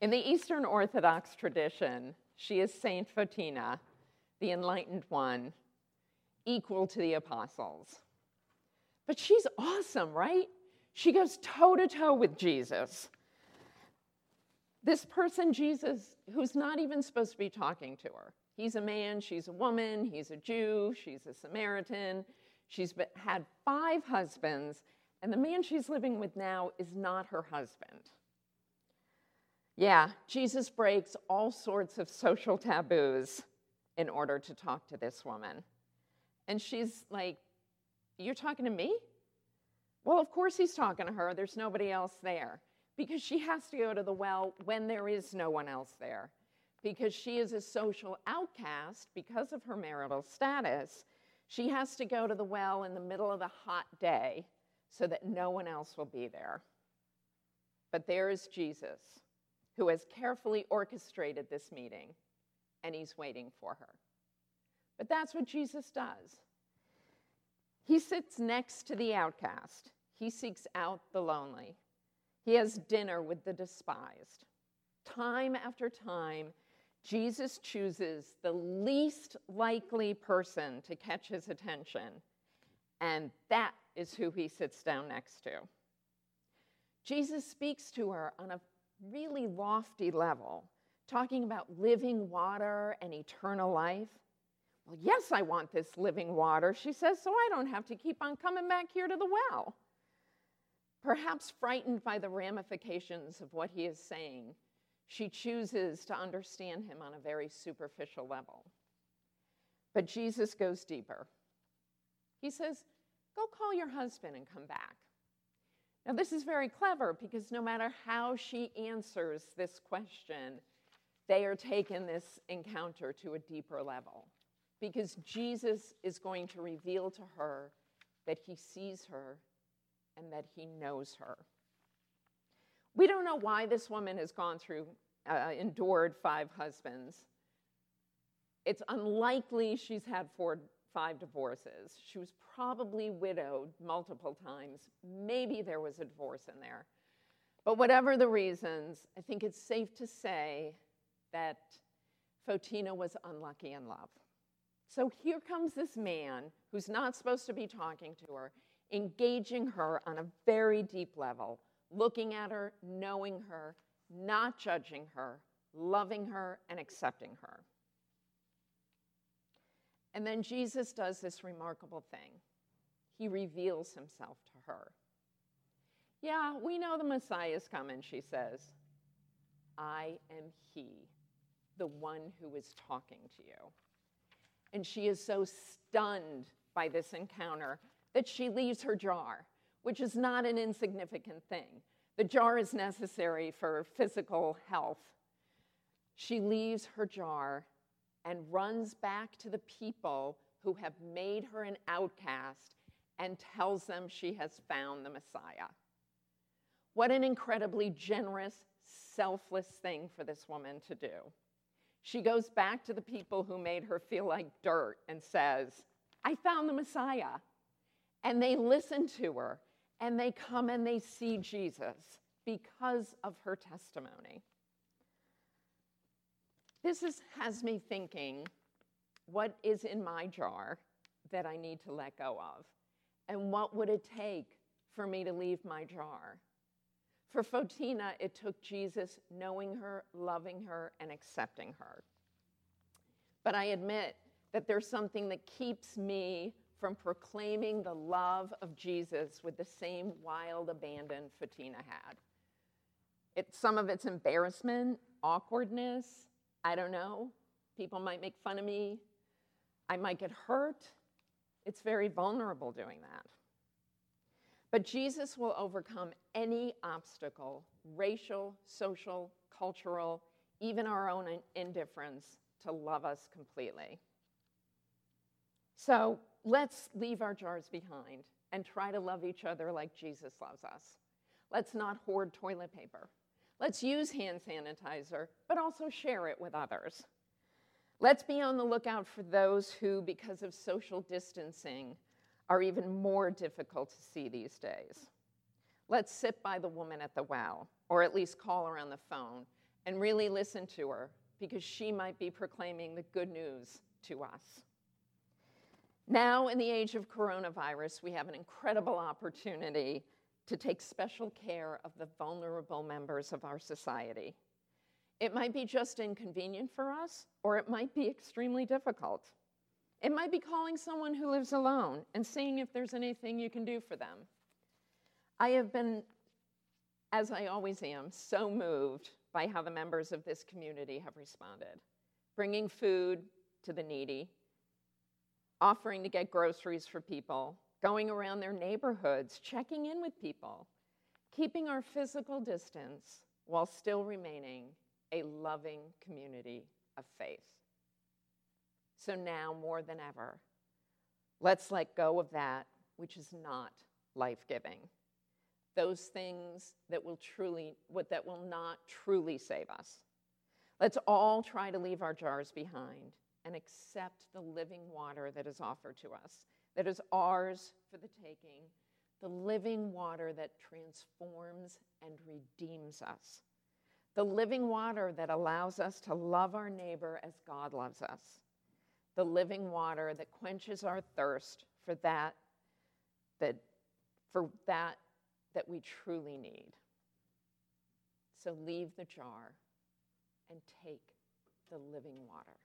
In the Eastern Orthodox tradition, she is Saint Photina, the enlightened one, equal to the apostles. But she's awesome, right? She goes toe to toe with Jesus. This person, Jesus, who's not even supposed to be talking to her. He's a man, she's a woman, he's a Jew, she's a Samaritan. She's had five husbands, and the man she's living with now is not her husband. Yeah, Jesus breaks all sorts of social taboos in order to talk to this woman. And she's like, You're talking to me? Well, of course he's talking to her. There's nobody else there because she has to go to the well when there is no one else there. Because she is a social outcast because of her marital status, she has to go to the well in the middle of the hot day so that no one else will be there. But there is Jesus, who has carefully orchestrated this meeting, and he's waiting for her. But that's what Jesus does. He sits next to the outcast, he seeks out the lonely, he has dinner with the despised. Time after time, Jesus chooses the least likely person to catch his attention, and that is who he sits down next to. Jesus speaks to her on a really lofty level, talking about living water and eternal life. Well, yes, I want this living water, she says, so I don't have to keep on coming back here to the well. Perhaps frightened by the ramifications of what he is saying, she chooses to understand him on a very superficial level. But Jesus goes deeper. He says, Go call your husband and come back. Now, this is very clever because no matter how she answers this question, they are taking this encounter to a deeper level because Jesus is going to reveal to her that he sees her and that he knows her. We don't know why this woman has gone through, uh, endured five husbands. It's unlikely she's had four, five divorces. She was probably widowed multiple times. Maybe there was a divorce in there. But whatever the reasons, I think it's safe to say that Photina was unlucky in love. So here comes this man who's not supposed to be talking to her, engaging her on a very deep level, looking at her, knowing her, not judging her, loving her, and accepting her. And then Jesus does this remarkable thing he reveals himself to her. Yeah, we know the Messiah is coming, she says. I am he, the one who is talking to you. And she is so stunned by this encounter that she leaves her jar, which is not an insignificant thing. The jar is necessary for physical health. She leaves her jar and runs back to the people who have made her an outcast and tells them she has found the Messiah. What an incredibly generous, selfless thing for this woman to do. She goes back to the people who made her feel like dirt and says, I found the Messiah. And they listen to her and they come and they see Jesus because of her testimony. This is, has me thinking what is in my jar that I need to let go of? And what would it take for me to leave my jar? For Photina, it took Jesus knowing her, loving her, and accepting her. But I admit that there's something that keeps me from proclaiming the love of Jesus with the same wild abandon Photina had. It, some of it's embarrassment, awkwardness, I don't know. People might make fun of me. I might get hurt. It's very vulnerable doing that. But Jesus will overcome any obstacle, racial, social, cultural, even our own indifference, to love us completely. So let's leave our jars behind and try to love each other like Jesus loves us. Let's not hoard toilet paper. Let's use hand sanitizer, but also share it with others. Let's be on the lookout for those who, because of social distancing, are even more difficult to see these days. Let's sit by the woman at the well, or at least call her on the phone, and really listen to her because she might be proclaiming the good news to us. Now, in the age of coronavirus, we have an incredible opportunity to take special care of the vulnerable members of our society. It might be just inconvenient for us, or it might be extremely difficult. It might be calling someone who lives alone and seeing if there's anything you can do for them. I have been, as I always am, so moved by how the members of this community have responded, bringing food to the needy, offering to get groceries for people, going around their neighborhoods, checking in with people, keeping our physical distance while still remaining a loving community of faith. So now, more than ever, let's let go of that which is not life giving. Those things that will truly, what that will not truly save us. Let's all try to leave our jars behind and accept the living water that is offered to us, that is ours for the taking, the living water that transforms and redeems us, the living water that allows us to love our neighbor as God loves us, the living water that quenches our thirst for that that for that that we truly need. So leave the jar and take the living water.